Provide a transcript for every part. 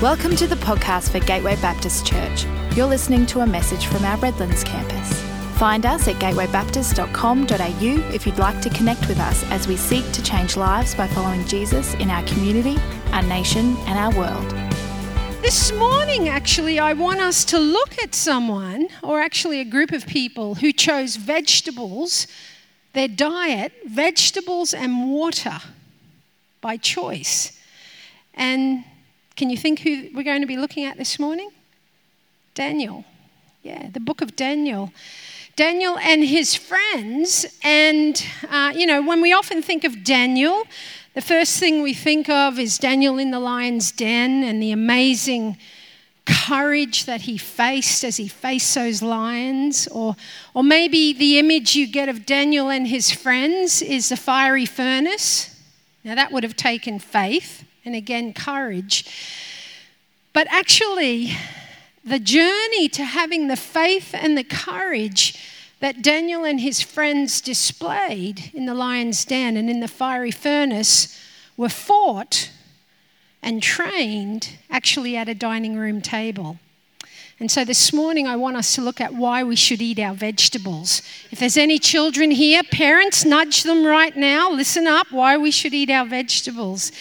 Welcome to the podcast for Gateway Baptist Church. You're listening to a message from our Redlands campus. Find us at gatewaybaptist.com.au if you'd like to connect with us as we seek to change lives by following Jesus in our community, our nation, and our world. This morning, actually, I want us to look at someone, or actually a group of people, who chose vegetables, their diet, vegetables and water by choice. And can you think who we're going to be looking at this morning? Daniel. Yeah, the book of Daniel. Daniel and his friends. And, uh, you know, when we often think of Daniel, the first thing we think of is Daniel in the lion's den and the amazing courage that he faced as he faced those lions. Or, or maybe the image you get of Daniel and his friends is the fiery furnace. Now, that would have taken faith and again, courage. But actually, the journey to having the faith and the courage that Daniel and his friends displayed in the lion's den and in the fiery furnace were fought and trained actually at a dining room table. And so this morning, I want us to look at why we should eat our vegetables. If there's any children here, parents, nudge them right now. Listen up why we should eat our vegetables.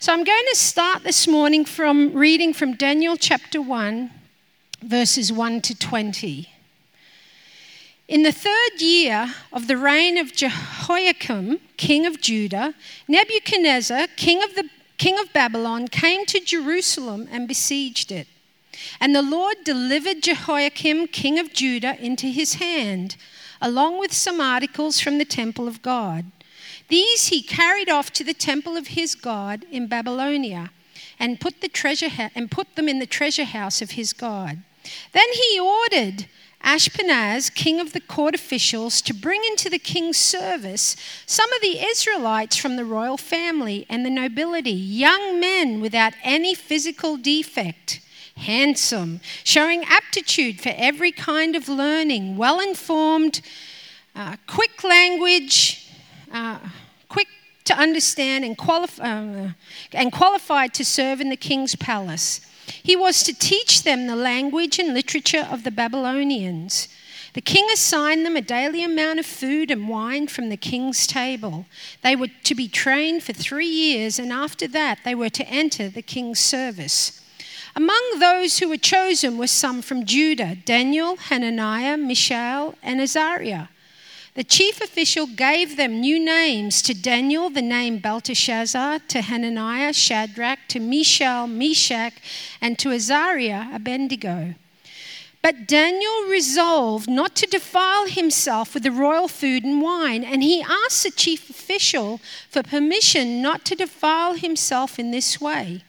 So I'm going to start this morning from reading from Daniel chapter 1, verses 1 to 20. In the third year of the reign of Jehoiakim, king of Judah, Nebuchadnezzar, king of, the, king of Babylon, came to Jerusalem and besieged it. And the Lord delivered Jehoiakim, king of Judah, into his hand, along with some articles from the temple of God. These he carried off to the temple of his God in Babylonia, and put, the treasure ha- and put them in the treasure house of his God. Then he ordered Ashpenaz, king of the court officials, to bring into the king's service some of the Israelites from the royal family and the nobility, young men without any physical defect handsome, showing aptitude for every kind of learning, well informed, uh, quick language, uh, quick to understand, and, qualif- uh, and qualified to serve in the king's palace. He was to teach them the language and literature of the Babylonians. The king assigned them a daily amount of food and wine from the king's table. They were to be trained for three years, and after that, they were to enter the king's service. Among those who were chosen were some from Judah Daniel, Hananiah, Mishael, and Azariah. The chief official gave them new names to Daniel, the name Belteshazzar, to Hananiah, Shadrach, to Mishael, Meshach, and to Azariah, Abednego. But Daniel resolved not to defile himself with the royal food and wine, and he asked the chief official for permission not to defile himself in this way.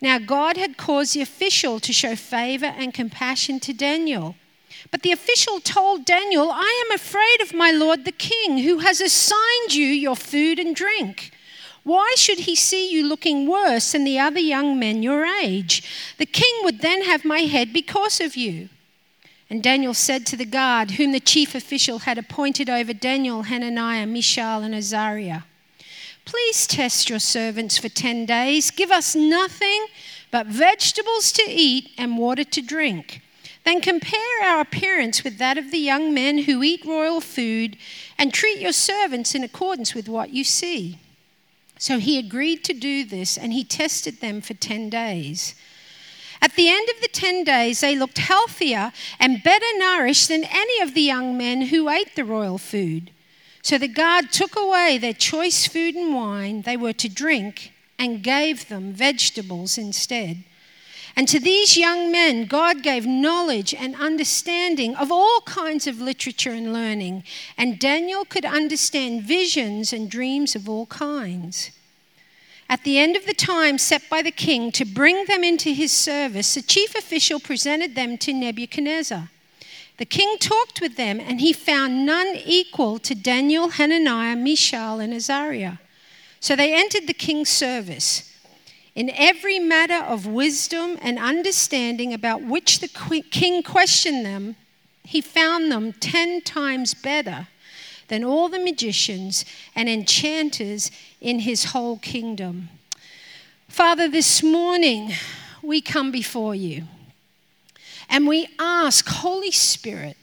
Now, God had caused the official to show favor and compassion to Daniel. But the official told Daniel, I am afraid of my lord the king, who has assigned you your food and drink. Why should he see you looking worse than the other young men your age? The king would then have my head because of you. And Daniel said to the guard, whom the chief official had appointed over Daniel, Hananiah, Mishael, and Azariah, Please test your servants for 10 days. Give us nothing but vegetables to eat and water to drink. Then compare our appearance with that of the young men who eat royal food and treat your servants in accordance with what you see. So he agreed to do this and he tested them for 10 days. At the end of the 10 days, they looked healthier and better nourished than any of the young men who ate the royal food. So the guard took away their choice food and wine they were to drink and gave them vegetables instead. And to these young men, God gave knowledge and understanding of all kinds of literature and learning, and Daniel could understand visions and dreams of all kinds. At the end of the time set by the king to bring them into his service, the chief official presented them to Nebuchadnezzar. The king talked with them, and he found none equal to Daniel, Hananiah, Mishael, and Azariah. So they entered the king's service. In every matter of wisdom and understanding about which the king questioned them, he found them ten times better than all the magicians and enchanters in his whole kingdom. Father, this morning we come before you and we ask, Holy Spirit,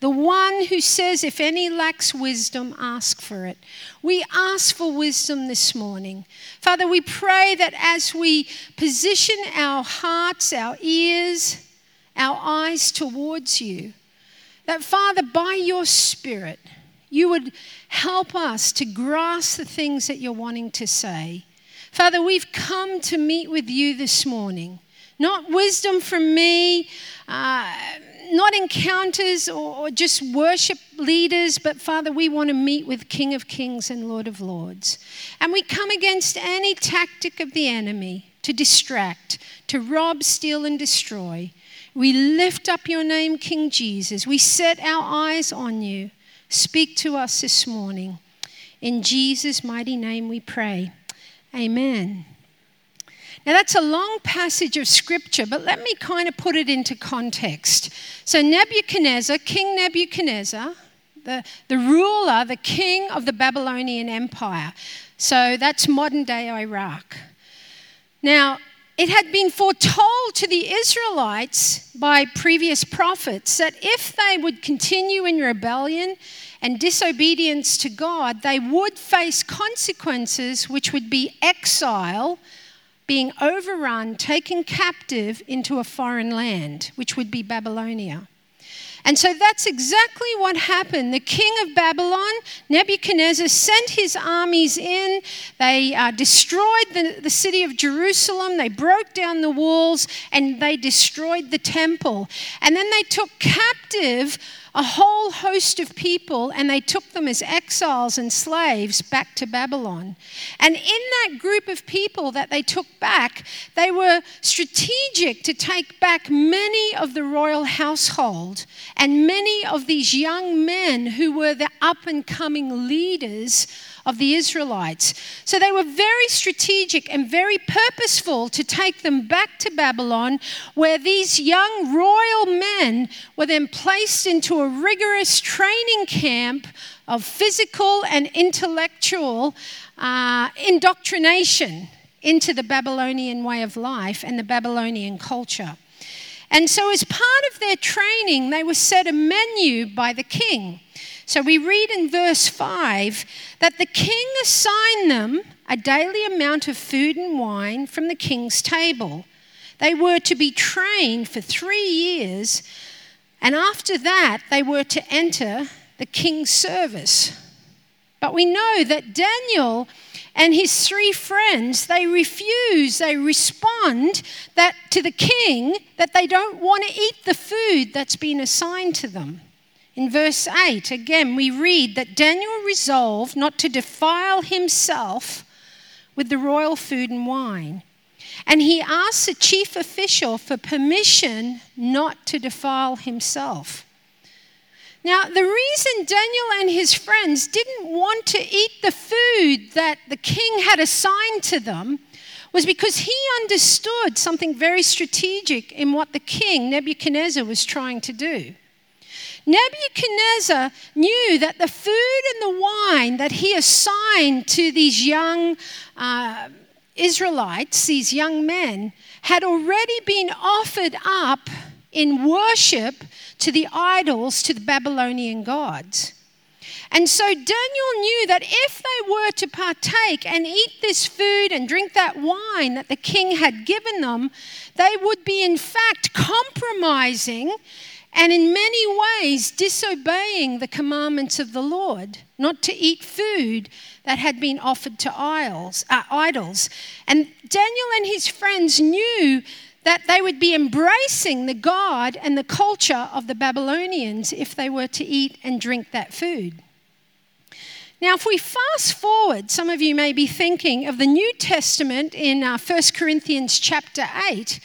the one who says, If any lacks wisdom, ask for it. We ask for wisdom this morning. Father, we pray that as we position our hearts, our ears, our eyes towards you, that Father, by your Spirit, you would help us to grasp the things that you're wanting to say. Father, we've come to meet with you this morning. Not wisdom from me, uh, not encounters or, or just worship leaders, but Father, we want to meet with King of Kings and Lord of Lords. And we come against any tactic of the enemy to distract, to rob, steal, and destroy. We lift up your name, King Jesus. We set our eyes on you. Speak to us this morning. In Jesus' mighty name we pray. Amen. Now, that's a long passage of scripture, but let me kind of put it into context. So, Nebuchadnezzar, King Nebuchadnezzar, the, the ruler, the king of the Babylonian Empire. So, that's modern day Iraq. Now, it had been foretold to the Israelites by previous prophets that if they would continue in rebellion and disobedience to God, they would face consequences which would be exile being overrun, taken captive into a foreign land, which would be Babylonia. And so that's exactly what happened. The king of Babylon, Nebuchadnezzar, sent his armies in. They uh, destroyed the, the city of Jerusalem. They broke down the walls and they destroyed the temple. And then they took captive a whole host of people and they took them as exiles and slaves back to Babylon. And in that group of people that they took back, they were strategic to take back many of the royal household and many of these young men who were the up and coming leaders of the Israelites. So they were very strategic and very purposeful to take them back to Babylon, where these young royal men were then placed into a rigorous training camp of physical and intellectual uh, indoctrination into the Babylonian way of life and the Babylonian culture. And so, as part of their training, they were set a menu by the king. So we read in verse 5 that the king assigned them a daily amount of food and wine from the king's table. They were to be trained for three years, and after that, they were to enter the king's service. But we know that Daniel and his three friends they refuse they respond that to the king that they don't want to eat the food that's been assigned to them in verse 8, again, we read that Daniel resolved not to defile himself with the royal food and wine. And he asked the chief official for permission not to defile himself. Now, the reason Daniel and his friends didn't want to eat the food that the king had assigned to them was because he understood something very strategic in what the king, Nebuchadnezzar, was trying to do. Nebuchadnezzar knew that the food and the wine that he assigned to these young uh, Israelites, these young men, had already been offered up in worship to the idols, to the Babylonian gods. And so Daniel knew that if they were to partake and eat this food and drink that wine that the king had given them, they would be in fact compromising and in many ways disobeying the commandments of the Lord, not to eat food that had been offered to idols. Uh, idols. And Daniel and his friends knew that they would be embracing the God and the culture of the Babylonians if they were to eat and drink that food. Now, if we fast forward, some of you may be thinking of the New Testament in uh, 1 Corinthians chapter 8,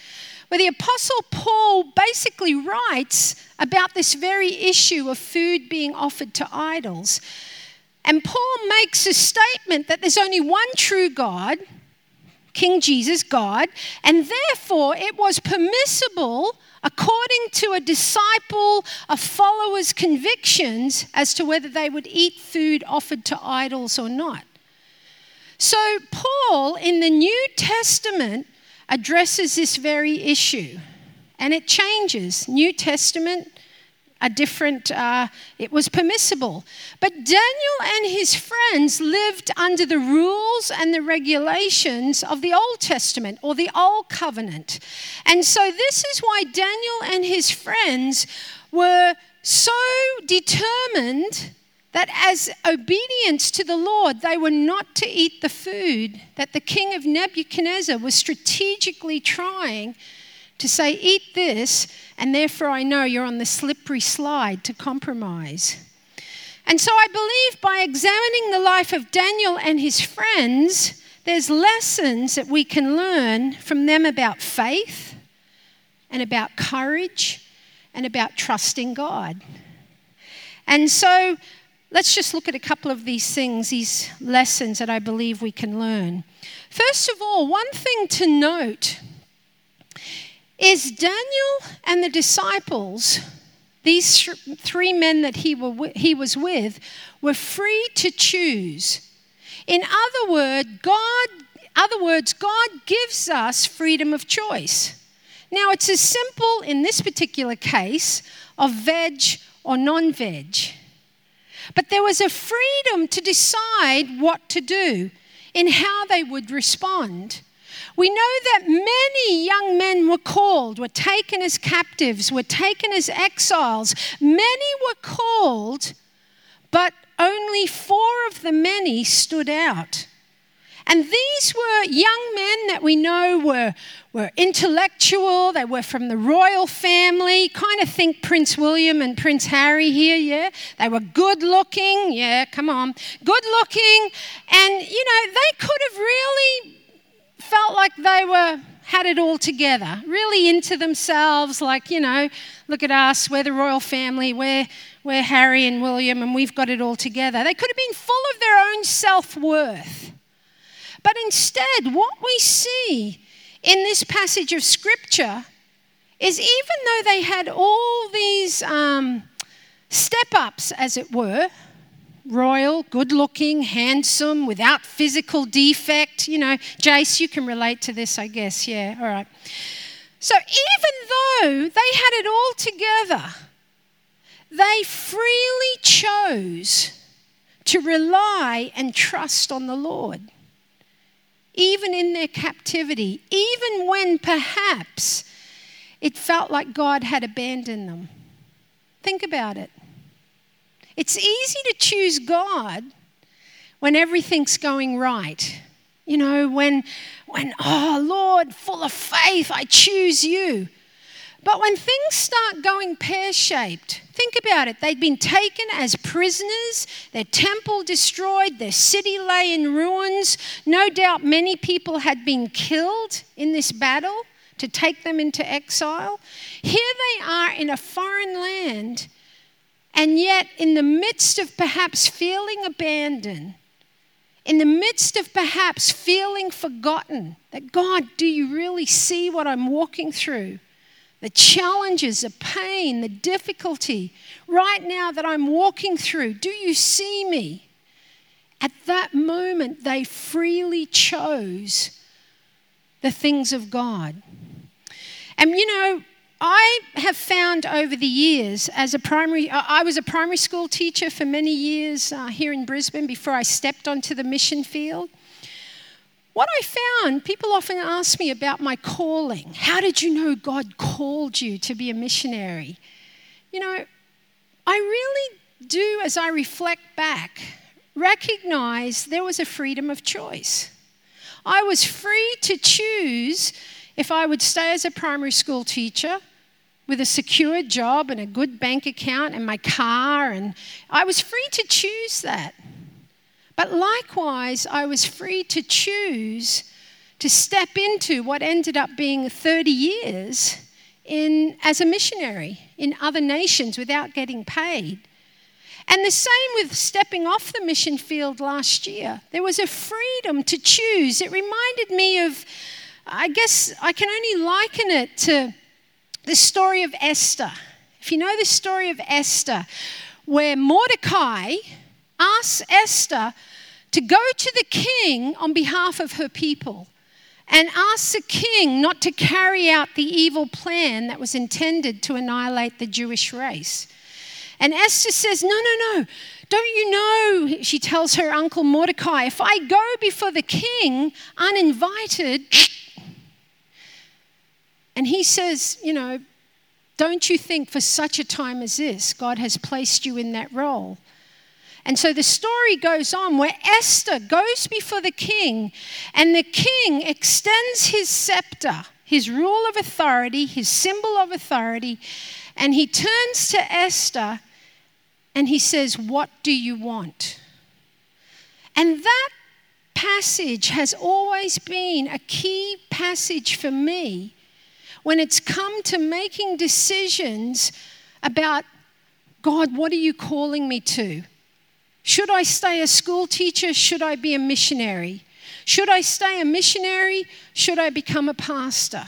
where the Apostle Paul basically writes about this very issue of food being offered to idols. And Paul makes a statement that there's only one true God, King Jesus, God, and therefore it was permissible, according to a disciple, a follower's convictions, as to whether they would eat food offered to idols or not. So, Paul in the New Testament addresses this very issue. And it changes. New Testament, a different, uh, it was permissible. But Daniel and his friends lived under the rules and the regulations of the Old Testament or the Old Covenant. And so this is why Daniel and his friends were so determined that as obedience to the Lord, they were not to eat the food that the king of Nebuchadnezzar was strategically trying to say, Eat this, and therefore I know you're on the slippery slide to compromise. And so I believe by examining the life of Daniel and his friends, there's lessons that we can learn from them about faith and about courage and about trusting God. And so let's just look at a couple of these things, these lessons that I believe we can learn. First of all, one thing to note is Daniel and the disciples, these three men that he, were, he was with, were free to choose. In other, word, God, other words, God gives us freedom of choice. Now, it's as simple in this particular case of veg or non veg. But there was a freedom to decide what to do in how they would respond. We know that many young men were called, were taken as captives, were taken as exiles. Many were called, but only four of the many stood out. And these were young men that we know were, were intellectual, they were from the royal family. Kind of think Prince William and Prince Harry here, yeah? They were good looking, yeah, come on. Good looking. And, you know, they could have really felt like they were had it all together, really into themselves, like, you know, look at us, we're the royal family, we're, we're Harry and William, and we've got it all together. They could have been full of their own self worth. But instead, what we see in this passage of Scripture is even though they had all these um, step ups, as it were, royal, good looking, handsome, without physical defect, you know, Jace, you can relate to this, I guess, yeah, all right. So even though they had it all together, they freely chose to rely and trust on the Lord even in their captivity, even when perhaps it felt like God had abandoned them. Think about it. It's easy to choose God when everything's going right. You know, when, when, oh Lord, full of faith, I choose you. But when things start going pear shaped, think about it. They'd been taken as prisoners, their temple destroyed, their city lay in ruins. No doubt many people had been killed in this battle to take them into exile. Here they are in a foreign land, and yet, in the midst of perhaps feeling abandoned, in the midst of perhaps feeling forgotten, that God, do you really see what I'm walking through? The challenges, the pain, the difficulty right now that I'm walking through. Do you see me? At that moment, they freely chose the things of God. And you know, I have found over the years, as a primary, I was a primary school teacher for many years uh, here in Brisbane before I stepped onto the mission field. What I found, people often ask me about my calling. How did you know God called you to be a missionary? You know, I really do, as I reflect back, recognize there was a freedom of choice. I was free to choose if I would stay as a primary school teacher with a secure job and a good bank account and my car, and I was free to choose that. But likewise, I was free to choose to step into what ended up being 30 years in, as a missionary in other nations without getting paid. And the same with stepping off the mission field last year. There was a freedom to choose. It reminded me of, I guess I can only liken it to the story of Esther. If you know the story of Esther, where Mordecai, asks Esther to go to the king on behalf of her people. and asks the king not to carry out the evil plan that was intended to annihilate the Jewish race. And Esther says, No, no, no. Don't you know? She tells her uncle Mordecai, if I go before the king uninvited, and he says, You know, don't you think for such a time as this, God has placed you in that role? And so the story goes on where Esther goes before the king, and the king extends his scepter, his rule of authority, his symbol of authority, and he turns to Esther and he says, What do you want? And that passage has always been a key passage for me when it's come to making decisions about God, what are you calling me to? Should I stay a school teacher? Should I be a missionary? Should I stay a missionary? Should I become a pastor?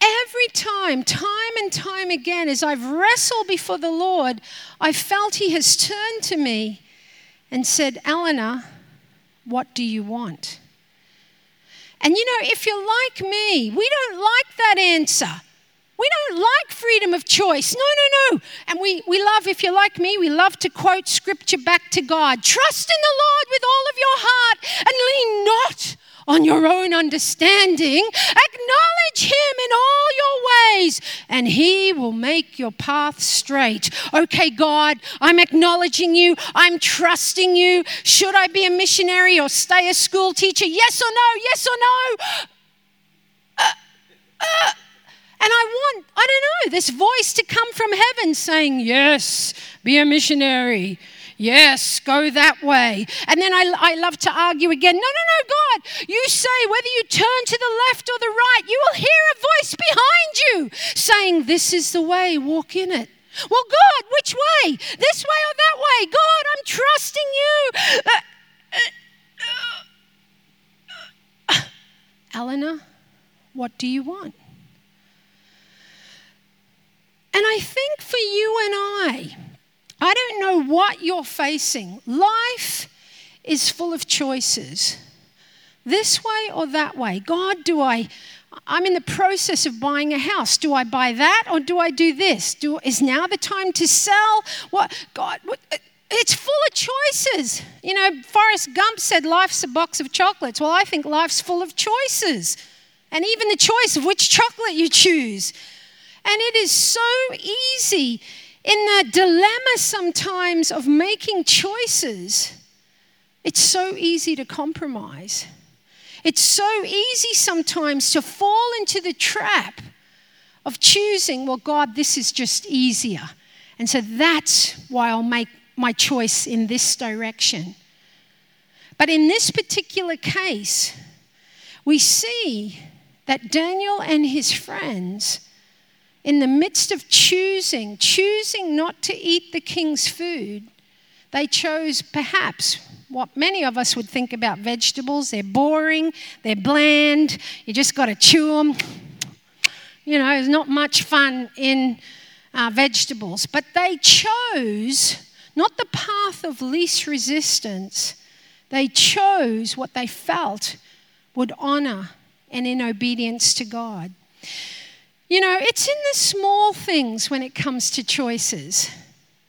Every time, time and time again, as I've wrestled before the Lord, I felt He has turned to me and said, Elena, what do you want? And you know, if you're like me, we don't like that answer. Don't like freedom of choice. No, no, no. And we, we love, if you're like me, we love to quote scripture back to God. Trust in the Lord with all of your heart and lean not on your own understanding. Acknowledge Him in all your ways, and He will make your path straight. Okay, God, I'm acknowledging you. I'm trusting you. Should I be a missionary or stay a school teacher? Yes or no? Yes or no? Uh, uh, and I want, I don't know, this voice to come from heaven saying, Yes, be a missionary. Yes, go that way. And then I, I love to argue again. No, no, no, God, you say whether you turn to the left or the right, you will hear a voice behind you saying, This is the way, walk in it. Well, God, which way? This way or that way? God, I'm trusting you. Uh, uh, uh, Elena, what do you want? And I think for you and I, I don't know what you're facing. Life is full of choices this way or that way. God, do I? I'm in the process of buying a house. Do I buy that or do I do this? Do, is now the time to sell? What? God, what, it's full of choices. You know, Forrest Gump said life's a box of chocolates. Well, I think life's full of choices. And even the choice of which chocolate you choose. And it is so easy in the dilemma sometimes of making choices. It's so easy to compromise. It's so easy sometimes to fall into the trap of choosing, well, God, this is just easier. And so that's why I'll make my choice in this direction. But in this particular case, we see that Daniel and his friends in the midst of choosing, choosing not to eat the king's food, they chose perhaps what many of us would think about vegetables. They're boring, they're bland, you just got to chew them. You know, there's not much fun in uh, vegetables. But they chose not the path of least resistance, they chose what they felt would honor and in obedience to God. You know, it's in the small things when it comes to choices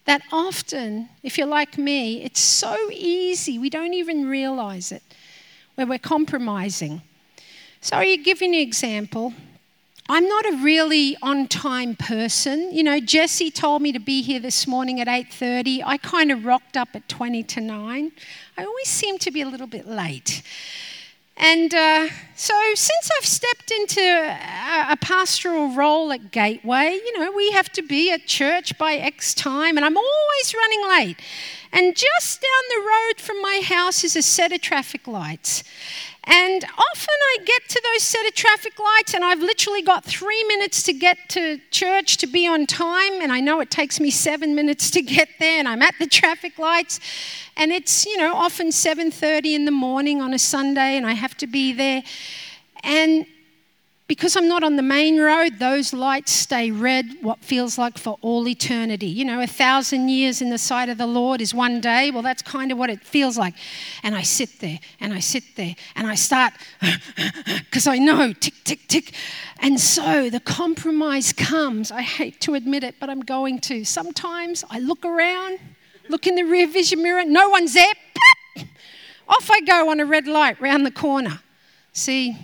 that often, if you're like me, it's so easy, we don't even realize it, where we're compromising. So, I'll give you an example. I'm not a really on-time person. You know, Jesse told me to be here this morning at 8:30. I kind of rocked up at 20 to 9. I always seem to be a little bit late. And uh, so, since I've stepped into a, a, pastoral role at Gateway, you know, we have to be at church by X time, and I'm always running late. And just down the road from my house is a set of traffic lights. And often I get to those set of traffic lights, and I've literally got three minutes to get to church to be on time. And I know it takes me seven minutes to get there, and I'm at the traffic lights. And it's, you know, often 7:30 in the morning on a Sunday, and I have to be there. And because I'm not on the main road, those lights stay red what feels like for all eternity. You know, a thousand years in the sight of the Lord is one day. Well, that's kind of what it feels like. And I sit there and I sit there and I start, because I know, tick, tick, tick. And so the compromise comes. I hate to admit it, but I'm going to. Sometimes I look around, look in the rear vision mirror, no one's there. Off I go on a red light round the corner. See,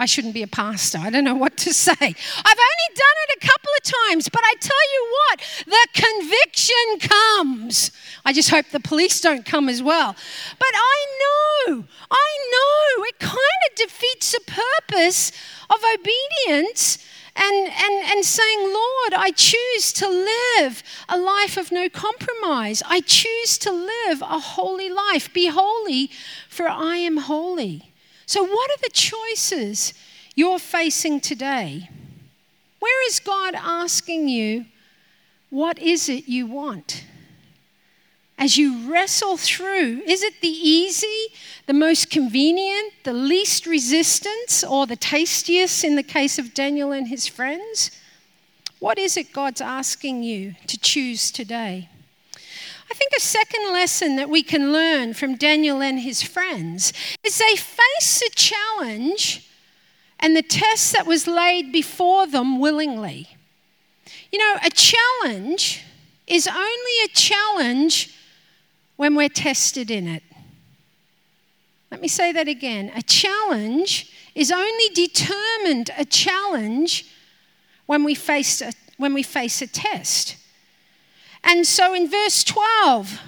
I shouldn't be a pastor. I don't know what to say. I've only done it a couple of times, but I tell you what, the conviction comes. I just hope the police don't come as well. But I know, I know, it kind of defeats the purpose of obedience and, and, and saying, Lord, I choose to live a life of no compromise. I choose to live a holy life. Be holy, for I am holy. So, what are the choices you're facing today? Where is God asking you, what is it you want? As you wrestle through, is it the easy, the most convenient, the least resistance, or the tastiest in the case of Daniel and his friends? What is it God's asking you to choose today? I think a second lesson that we can learn from Daniel and his friends is they face a challenge and the test that was laid before them willingly. You know, a challenge is only a challenge when we're tested in it. Let me say that again. A challenge is only determined a challenge when we face a, when we face a test. And so in verse 12,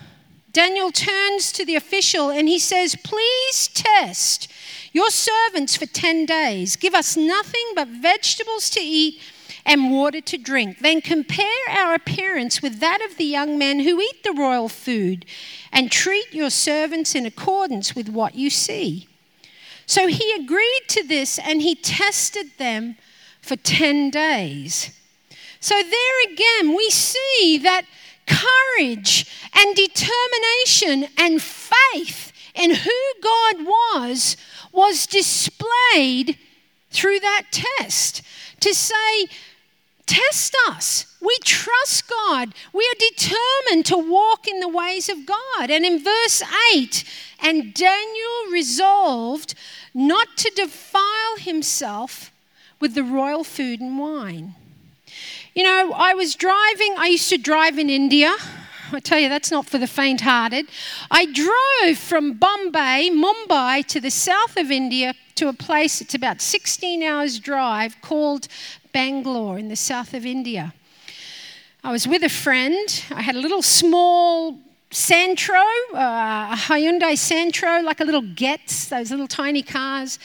Daniel turns to the official and he says, Please test your servants for 10 days. Give us nothing but vegetables to eat and water to drink. Then compare our appearance with that of the young men who eat the royal food and treat your servants in accordance with what you see. So he agreed to this and he tested them for 10 days. So there again, we see that courage and determination and faith in who God was was displayed through that test. To say, test us. We trust God. We are determined to walk in the ways of God. And in verse 8, and Daniel resolved not to defile himself with the royal food and wine. You know, I was driving, I used to drive in India. I tell you, that's not for the faint hearted. I drove from Bombay, Mumbai, to the south of India to a place, it's about 16 hours' drive, called Bangalore in the south of India. I was with a friend. I had a little small Santro, uh, a Hyundai Santro, like a little Getz, those little tiny cars.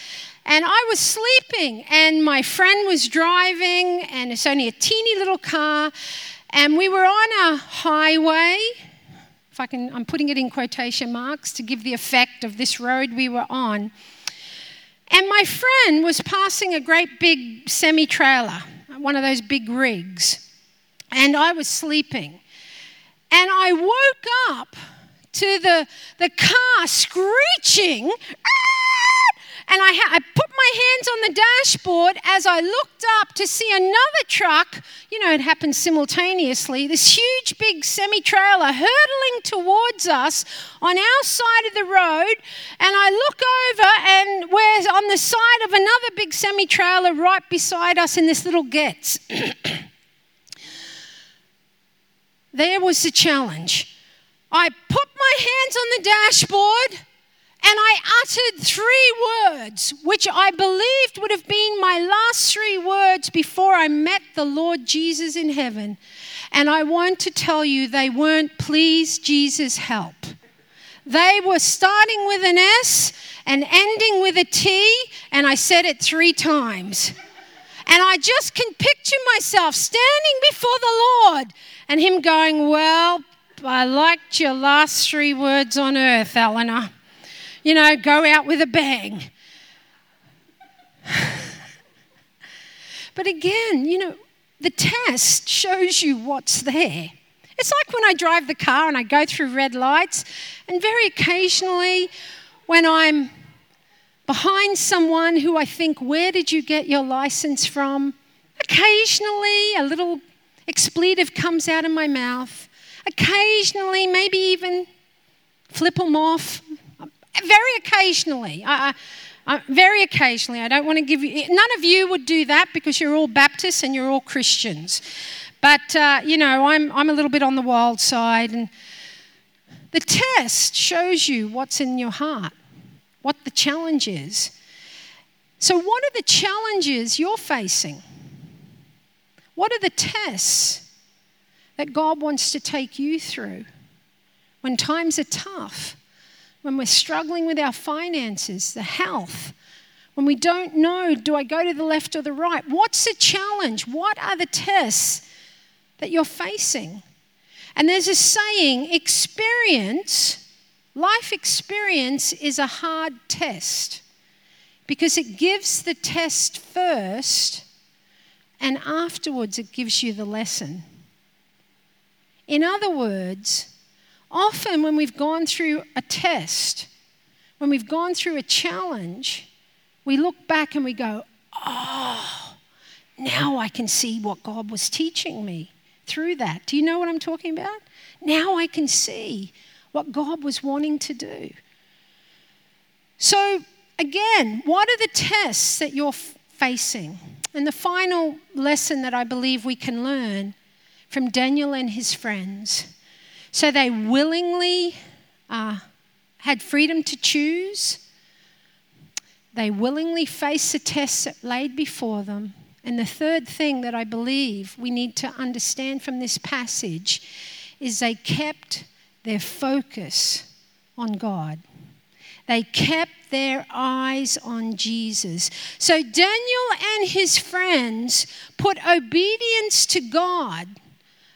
And I was sleeping, and my friend was driving, and it's only a teeny little car. And we were on a highway. If I can, I'm putting it in quotation marks to give the effect of this road we were on. And my friend was passing a great big semi trailer, one of those big rigs. And I was sleeping. And I woke up to the, the car screeching. Ah! And I, ha- I put my hands on the dashboard as I looked up to see another truck. You know, it happened simultaneously. This huge, big semi trailer hurtling towards us on our side of the road. And I look over, and we're on the side of another big semi trailer right beside us in this little Getz. there was the challenge. I put my hands on the dashboard and I uttered three words, which I believed would have been my last three words before I met the Lord Jesus in heaven. And I want to tell you, they weren't, please, Jesus, help. They were starting with an S and ending with a T, and I said it three times. And I just can picture myself standing before the Lord and Him going, Well, I liked your last three words on earth, Elena you know, go out with a bang. but again, you know, the test shows you what's there. It's like when I drive the car and I go through red lights, and very occasionally when I'm behind someone who I think, where did you get your license from? Occasionally, a little expletive comes out of my mouth. Occasionally, maybe even flip them off. Very occasionally. I, I, very occasionally. I don't want to give you, none of you would do that because you're all Baptists and you're all Christians. But, uh, you know, I'm, I'm a little bit on the wild side. And the test shows you what's in your heart, what the challenge is. So, what are the challenges you're facing? What are the tests that God wants to take you through when times are tough, when we're struggling with our finances, the health, when we don't know, do I go to the left or the right? What's the challenge? What are the tests that you're facing? And there's a saying experience, life experience is a hard test because it gives the test first and afterwards it gives you the lesson. In other words, often when we've gone through a test, when we've gone through a challenge, we look back and we go, oh, now I can see what God was teaching me through that. Do you know what I'm talking about? Now I can see what God was wanting to do. So, again, what are the tests that you're facing? And the final lesson that I believe we can learn from Daniel and his friends. So they willingly uh, had freedom to choose, they willingly faced the tests that laid before them. And the third thing that I believe we need to understand from this passage is they kept their focus on God. They kept their eyes on Jesus. So Daniel and his friends put obedience to God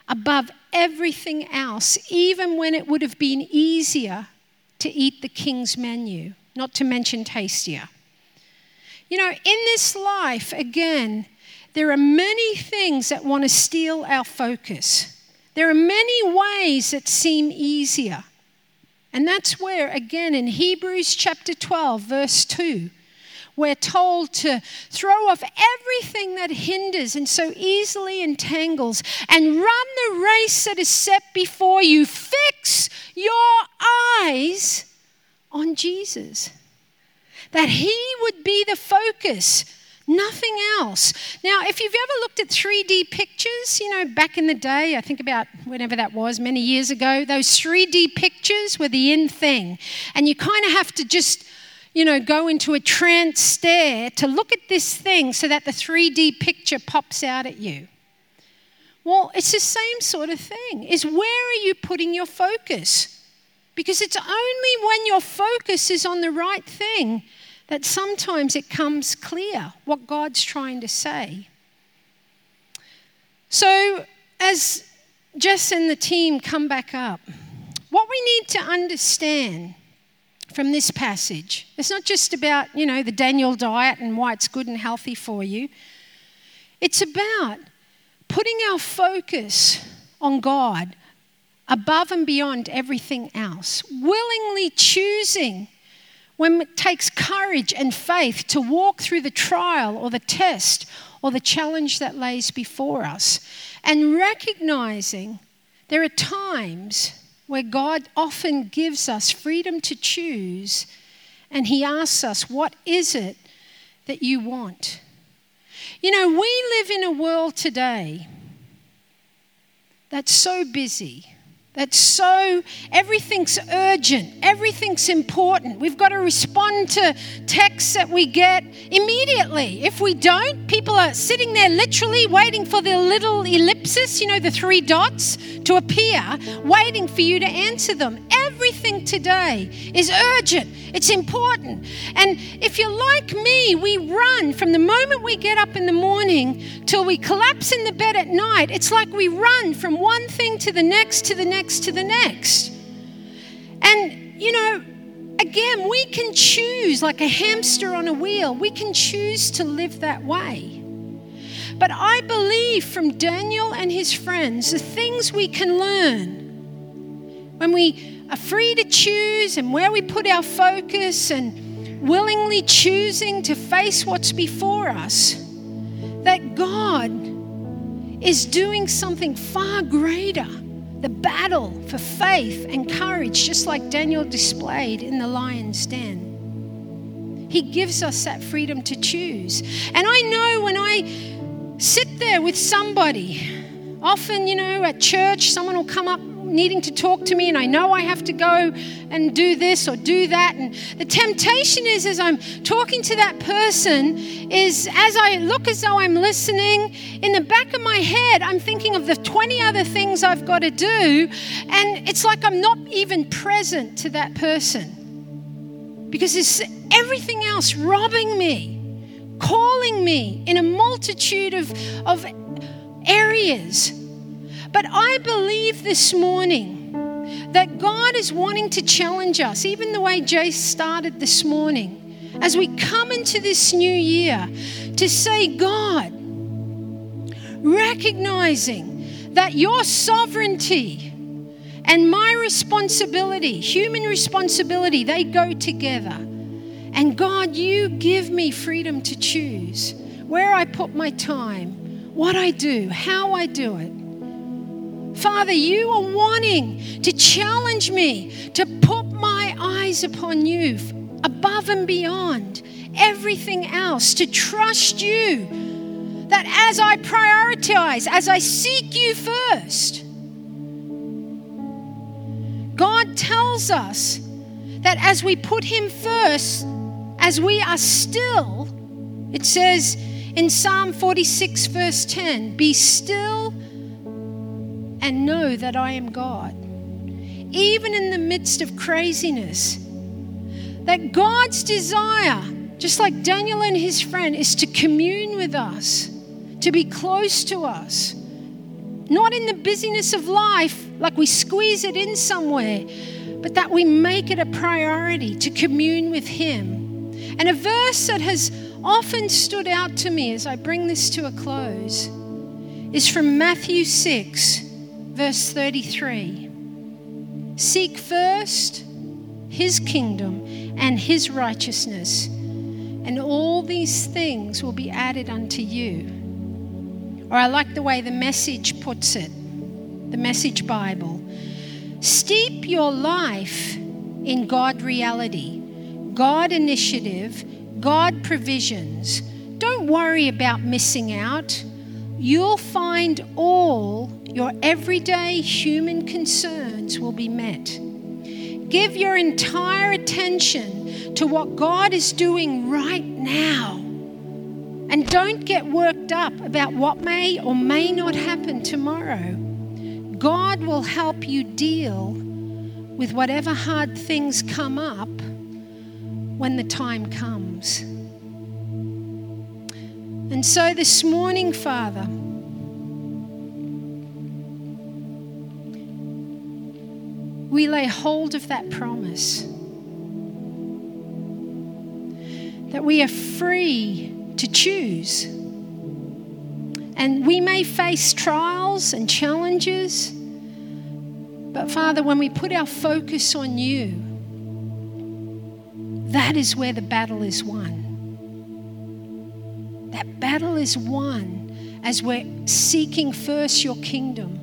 above everything else, even when it would have been easier to eat the king's menu, not to mention tastier. You know, in this life, again, there are many things that want to steal our focus. There are many ways that seem easier. And that's where, again, in Hebrews chapter 12, verse 2, we're told to throw off everything that hinders and so easily entangles and run the race that is set before you. Fix your eyes on Jesus, that He would be the focus Nothing else. Now, if you've ever looked at 3D pictures, you know, back in the day, I think about whenever that was, many years ago, those 3D pictures were the in thing. And you kind of have to just, you know, go into a trance stare to look at this thing so that the 3D picture pops out at you. Well, it's the same sort of thing. Is where are you putting your focus? Because it's only when your focus is on the right thing that sometimes it comes clear what God's trying to say. So, as Jess and the team come back up, what we need to understand from this passage, it's not just about, you know, the Daniel diet and why it's good and healthy for you. It's about putting our focus on God above and beyond everything else, willingly choosing when it takes courage and faith to walk through the trial or the test or the challenge that lays before us, and recognizing there are times where God often gives us freedom to choose, and He asks us, What is it that you want? You know, we live in a world today that's so busy that's so, everything's urgent, everything's important. We've got to respond to texts that we get immediately. If we don't, people are sitting there literally waiting for the little ellipsis, you know, the three dots to appear, waiting for you to answer them. Everything today is urgent, it's important. And if you're like me, we run from the moment we get up in the morning till we collapse in the bed at night. It's like we run from one thing to the next to the next next to the next. And, you know, again, we can choose, like a hamster on a wheel, we can choose to live that way. But I believe from Daniel and his friends, the things we can learn when we are free to choose and where we put our focus and willingly choosing to face what's before us, that God is doing something far greater the battle for faith and courage, just like Daniel displayed in the lion's den. He gives us that freedom to choose. And I know when I sit there with somebody, often, you know, at church, someone will come up needing to talk to me and I know I have to go and do this or do that. And the temptation is, as I'm talking to that person, is as I look as though I'm listening, in the back of my head, I'm thinking of the 20 other things I've got to do. And it's like I'm not even present to that person because there's everything else robbing me calling me in a multitude of, of areas. But I believe this morning that God is wanting to challenge us, even the way Jace started this morning, as we come into this new year, to say, God, recognizing that your sovereignty and my responsibility, human responsibility, they go together. And God, you give me freedom to choose where I put my time, what I do, how I do it. Father, you are wanting to challenge me to put my eyes upon you above and beyond everything else, to trust you. That as I prioritize, as I seek you first, God tells us that as we put Him first, as we are still, it says in Psalm 46, verse 10, be still and know that I am God. Even in the midst of craziness, that God's desire, just like Daniel and his friend, is to commune with us, to be close to us. Not in the busyness of life, like we squeeze it in somewhere, but that we make it a priority to commune with Him. And a verse that has often stood out to me as I bring this to a close is from Matthew 6, verse 33. Seek first his kingdom and his righteousness, and all these things will be added unto you. Or I like the way the message puts it, the message Bible. Steep your life in God reality, God initiative, God provisions. Don't worry about missing out. You'll find all your everyday human concerns will be met. Give your entire attention to what God is doing right now. And don't get worked up about what may or may not happen tomorrow. God will help you deal with whatever hard things come up when the time comes. And so this morning, Father, we lay hold of that promise that we are free to choose. And we may face trials and challenges, but Father, when we put our focus on you, that is where the battle is won. That battle is won as we're seeking first your kingdom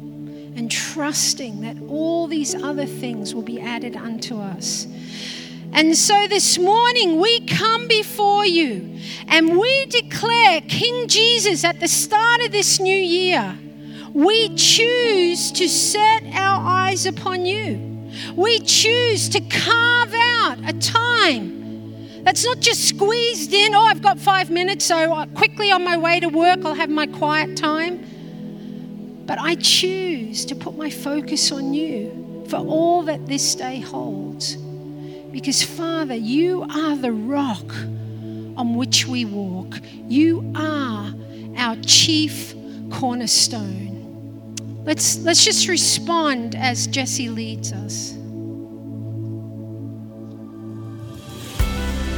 and trusting that all these other things will be added unto us. And so this morning we come before you and we declare King Jesus at the start of this new year. We choose to set our eyes upon you. We choose to carve out a time that's not just squeezed in. Oh, I've got five minutes, so uh, quickly on my way to work, I'll have my quiet time. But I choose to put my focus on you for all that this day holds. Because, Father, you are the rock on which we walk. You are our chief cornerstone. Let's, let's just respond as Jesse leads us.